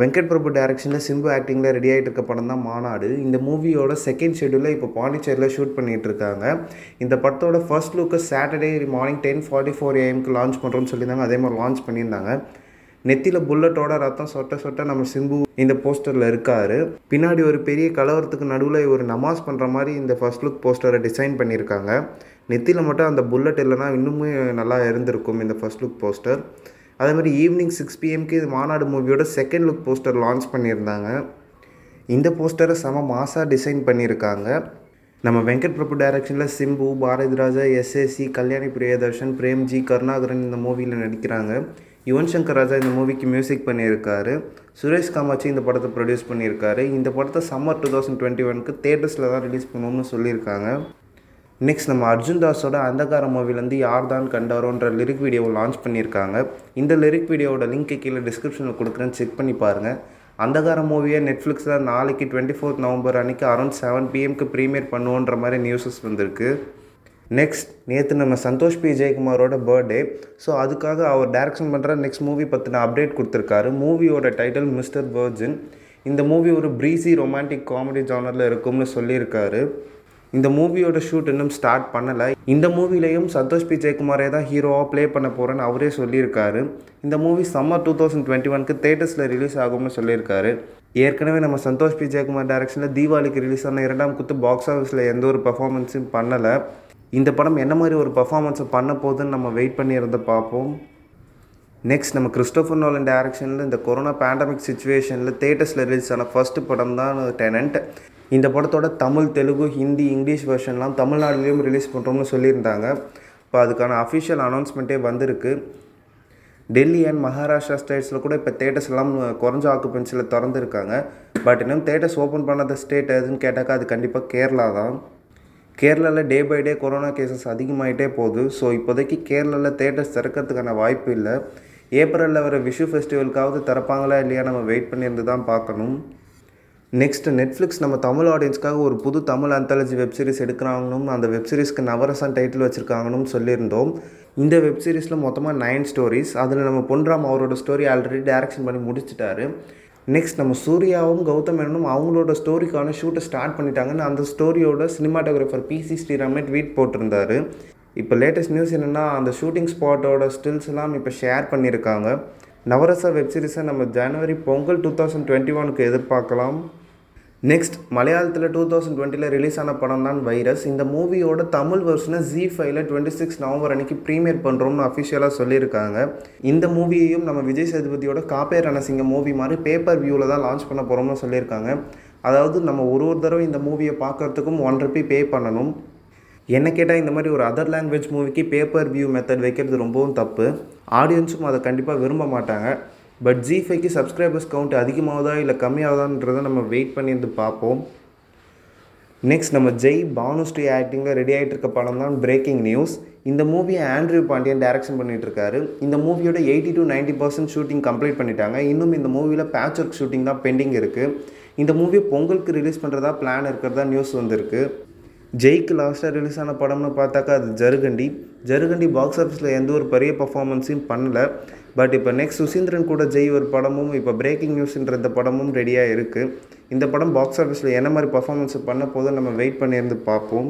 வெங்கட் பிரபு டைரக்ஷனில் சிம்பு ஆக்டிங்கில் ரெடி ஆகிட்டு இருக்க படம் தான் மாநாடு. இந்த மூவியோட செகண்ட் ஷெடியூலில் இப்போ பாண்டிச்சேரியில் ஷூட் பண்ணிகிட்டு இருக்காங்க. இந்த படத்தோட first look Saturday morning ten forty four ஏஎம்க்கு launch பண்ணுறோன்னு சொல்லியிருந்தாங்க. அதே மாதிரி லான்ச் பண்ணியிருந்தாங்க. நெத்தியில் புல்லட்டோட ரத்தம் சொட்ட சொட்ட நம்ம சிம்பு இந்த போஸ்டரில் இருக்காரு. பின்னாடி ஒரு பெரிய கலவரத்துக்கு நடுவில் ஒரு நமாஸ் பண்ணுற மாதிரி இந்த ஃபர்ஸ்ட் லுக் போஸ்டரை டிசைன் பண்ணியிருக்காங்க. நெத்தியில் மட்டும் அந்த புல்லட் இல்லைனா இன்னுமே நல்லா இருந்திருக்கும் இந்த ஃபர்ஸ்ட் லுக் போஸ்டர் அதே மாதிரி ஈவினிங் சிக்ஸ் பிஎம்க்கு இது மாநாடு மூவியோட செகண்ட் லுக் போஸ்டர் லான்ச் பண்ணியிருந்தாங்க. இந்த போஸ்டரை செம மாசாக டிசைன் பண்ணியிருக்காங்க. நம்ம வெங்கட் பிரபு டைரக்ஷனில் Simbu Bharathi Raja S A C Kalyani Priyadarshan Premji Karunakaran இந்த மூவியில் நடிக்கிறாங்க. யுவன் சங்கர் ராஜா இந்த மூவிக்கு மியூசிக் பண்ணியிருக்காரு. சுரேஷ் காமாட்சி இந்த படத்தை ப்ரொடியூஸ் பண்ணியிருக்காரு. இந்த படத்தை சம்மர் டூ தௌசண்ட் டுவெண்ட்டி ஒனுக்கு தேட்டர்ஸில் தான் ரிலீஸ் பண்ணுவோம்னு சொல்லியிருக்காங்க. நெக்ஸ்ட் நம்ம அர்ஜுன் தாஸோட அந்தகார மூவிலேருந்து யார் தான் கண்டாரோன்ற லிரிக் வீடியோவை லான்ச் பண்ணியிருக்காங்க. இந்த லிரிக் வீடியோவோட லிங்க்கு கீழே டிஸ்கிரிப்ஷனில் கொடுக்குறேன். செக் பண்ணி பாருங்கள் அந்தகார மூவியை நெட்ஃப்ளிக்ஸில் நாளைக்கு டுவெண்ட்டி ஃபோர்த் நவம்பர் அன்றைக்கி அரௌண்ட் செவன் பிஎம்க்கு ப்ரீமியர் பண்ணுவோன்ற மாதிரி நியூஸஸ் வந்திருக்கு. நெக்ஸ்ட் நேற்று நம்ம சந்தோஷ் பி ஜெயக்குமாரோட பர்த்டே ஸோ அதுக்காக அவர் டைரக்ஷன் பண்ணுற நெக்ஸ்ட் மூவி பற்றின அப்டேட் கொடுத்துருக்காரு. மூவியோட டைட்டில் மிஸ்டர் வர்ஜின் இந்த மூவி ஒரு ப்ரீஸி ரொமான்டிக் காமெடி ஜானரில் இருக்கும்னு சொல்லியிருக்காரு. இந்த மூவியோட ஷூட் இன்னும் ஸ்டார்ட் பண்ணலை. இந்த மூவிலையும் சந்தோஷ் பி. ஜெயக்குமாரே தான் ஹீரோவாக ப்ளே பண்ண போகிறேன்னு அவரே சொல்லியிருக்காரு. இந்த movie summer two thousand twenty ஒனுக்கு தேட்டர்ஸில் ரிலீஸ் ஆகும்னு சொல்லியிருக்காரு. ஏற்கனவே நம்ம சந்தோஷ் பி. ஜெயக்குமார் டேரக்ஷனில் தீபாவளிக்கு ரிலீஸ் ஆன இரண்டாம் குத்து பாக்ஸ் ஆஃபீஸில் எந்த ஒரு பர்ஃபார்மன்ஸும் பண்ணலை. இந்த படம் என்ன மாதிரி ஒரு பர்ஃபார்மன்ஸை பண்ண போகுதுன்னு நம்ம வெயிட் பண்ணியிருந்து பார்ப்போம். நெக்ஸ்ட் நம்ம கிறிஸ்டோஃபர் நோலன் டேரக்ஷனில் இந்த கொரோனா பேண்டமிக் சுச்சுவேஷனில் தேட்டர்ஸில் ரிலீஸ் ஆன ஃபஸ்ட்டு படம் தான் டெனண்ட் இந்த படத்தோட தமிழ் தெலுங்கு ஹிந்தி இங்கிலீஷ் வெர்ஷன்லாம் தமிழ்நாடுலேயும் ரிலீஸ் பண்ணுறோம்னு சொல்லியிருந்தாங்க. இப்போ அதுக்கான அஃபிஷியல் அனௌன்ஸ்மெண்ட்டே வந்திருக்கு. டெல்லி அண்ட் மகாராஷ்டிரா ஸ்டேட்ஸில் கூட இப்போ தேட்டர்ஸ் எல்லாம் குறைஞ்ச ஆக்குபென்சியில் திறந்துருக்காங்க. பட் இன்னும் தேட்டர்ஸ் ஓப்பன் பண்ணாத ஸ்டேட் எதுன்னு கேட்டாக்கா அது கண்டிப்பாக கேரளா தான். கேரளாவில் day by day corona cases அதிகமாகிட்டே போகுது. ஸோ இப்போதைக்கு கேரளாவில் தேட்டர்ஸ் திறக்கிறதுக்கான வாய்ப்பு இல்லை. ஏப்ரலில் வர விஷு ஃபெஸ்டிவலுக்காவது திறப்பாங்களா இல்லையா நம்ம வெயிட் பண்ணியிருந்து தான் பார்க்கணும். நெக்ஸ்ட் நெட்ஃப்ளிக்ஸ் நம்ம தமிழ் ஆடியன்ஸ்க்காக ஒரு புது தமிழ் அந்தாலஜி வெப்சீரிஸ் எடுக்கிறாங்கனும் அந்த வெப்சீரிஸ்க்கு நவரசன் டைட்டில் வச்சுருக்காங்கன்னு சொல்லியிருந்தோம். இந்த வெப்சீரிஸில் மொத்தமாக நைன் ஸ்டோரிஸ் அதில் நம்ம பொன்ராம் அவரோட ஸ்டோரி ஆல்ரெடி டைரக்ஷன் பண்ணி முடிச்சிட்டாரு. நெக்ஸ்ட் நம்ம சூர்யாவும் கௌதம் மேனனும் அவங்களோட ஸ்டோரிக்கான ஷூட்டை ஸ்டார்ட் பண்ணிட்டாங்கன்னு அந்த ஸ்டோரியோட சினிமாட்டோகிராஃபர் பிசி ஸ்ரீராமே ட்வீட் போட்டிருந்தாரு. இப்போ லேட்டஸ்ட் நியூஸ் என்னென்னா அந்த ஷூட்டிங் ஸ்பாட்டோட ஸ்டில்ஸ் எல்லாம் இப்போ ஷேர் பண்ணியிருக்காங்க. நவரசா வெப்சீரிஸை நம்ம ஜனவரி பொங்கல் டூ தௌசண்ட் டுவெண்ட்டி ஒனுக்கு எதிர்பார்க்கலாம். நெக்ஸ்ட் மலையாளத்தில் டூ தௌசண்ட் டுவெண்ட்டியில் ரிலீஸ் ஆன படம் தான் வைரஸ். இந்த மூவியோட தமிழ் வெர்ஷனை ஜி ஃபைவ்ல டுவெண்ட்டி சிக்ஸ் நவம்பர் அன்னைக்கு ப்ரீமியர் பண்ணுறோம்னு அஃபிஷியலாக சொல்லியிருக்காங்க. இந்த மூவியையும் நம்ம விஜய் சேதுபதியோட காப்பே ரணசிங்க மூவி மாதிரி பேப்பர் வியூவில் தான் லான்ச் பண்ண போகிறோம்னு சொல்லியிருக்காங்க. அதாவது நம்ம ஒரு ஒரு தடவை இந்த மூவியை பார்க்குறதுக்கும் ஒன் ருபி பே பண்ணணும். என்ன கேட்டால் இந்த மாதிரி ஒரு அதர் லாங்குவேஜ் மூவிக்கு பேப்பர் வியூ மெத்தட் வைக்கிறது ரொம்பவும் தப்பு. ஆடியன்ஸும் அதை கண்டிப்பாக விரும்ப மாட்டாங்க. பட் ஜி ஃபைவ்க்கு சப்ஸ்கிரைபர்ஸ் கவுண்ட் அதிகமாகுதா இல்லை கம்மியாகுதான்றதை நம்ம வெயிட் பண்ணியிருந்து பார்ப்போம். நெக்ஸ்ட் நம்ம ஜெய் பானுஸ்ரீ ஆக்டிங்கில் ரெடி ஆகிட்டு இருக்க படம் தான் பிரேக்கிங் நியூஸ் இந்த மூவியை ஆண்ட்ரியூ பாண்டியன் டைரக்ஷன் பண்ணிட்டு இருக்காரு. இந்த மூவியோட eighty to ninety percent shooting complete பண்ணிட்டாங்க. இன்னும் இந்த மூவியில் பேட்ச் ஒர்க் ஷூட்டிங் தான் பெண்டிங் இருக்குது இந்த மூவியை பொங்கலுக்கு ரிலீஸ் பண்ணுறதா பிளான் இருக்கிறதா நியூஸ் வந்திருக்கு. ஜெய்க்கு லாஸ்ட்டாக ரிலீஸ் ஆன படம்னு பார்த்தாக்கா அது ஜருகண்டி. ஜருகண்டி பாக்ஸ் ஆஃபீஸில் எந்த ஒரு பெரிய பர்ஃபார்மன்ஸையும் பண்ணல. பட் இப்போ நெக்ஸ்ட் சுசீந்திரன் கூட ஜெய் ஒரு படமும் இப்போ பிரேக்கிங் நியூஸ்ன்ற இந்த படமும் ரெடியாக இருக்குது இந்த படம் பாக்ஸ் ஆஃபீஸில் என்ன மாதிரி பர்ஃபார்மன்ஸ் பண்ண போதும் நம்ம வெயிட் பண்ணியிருந்து பார்ப்போம்.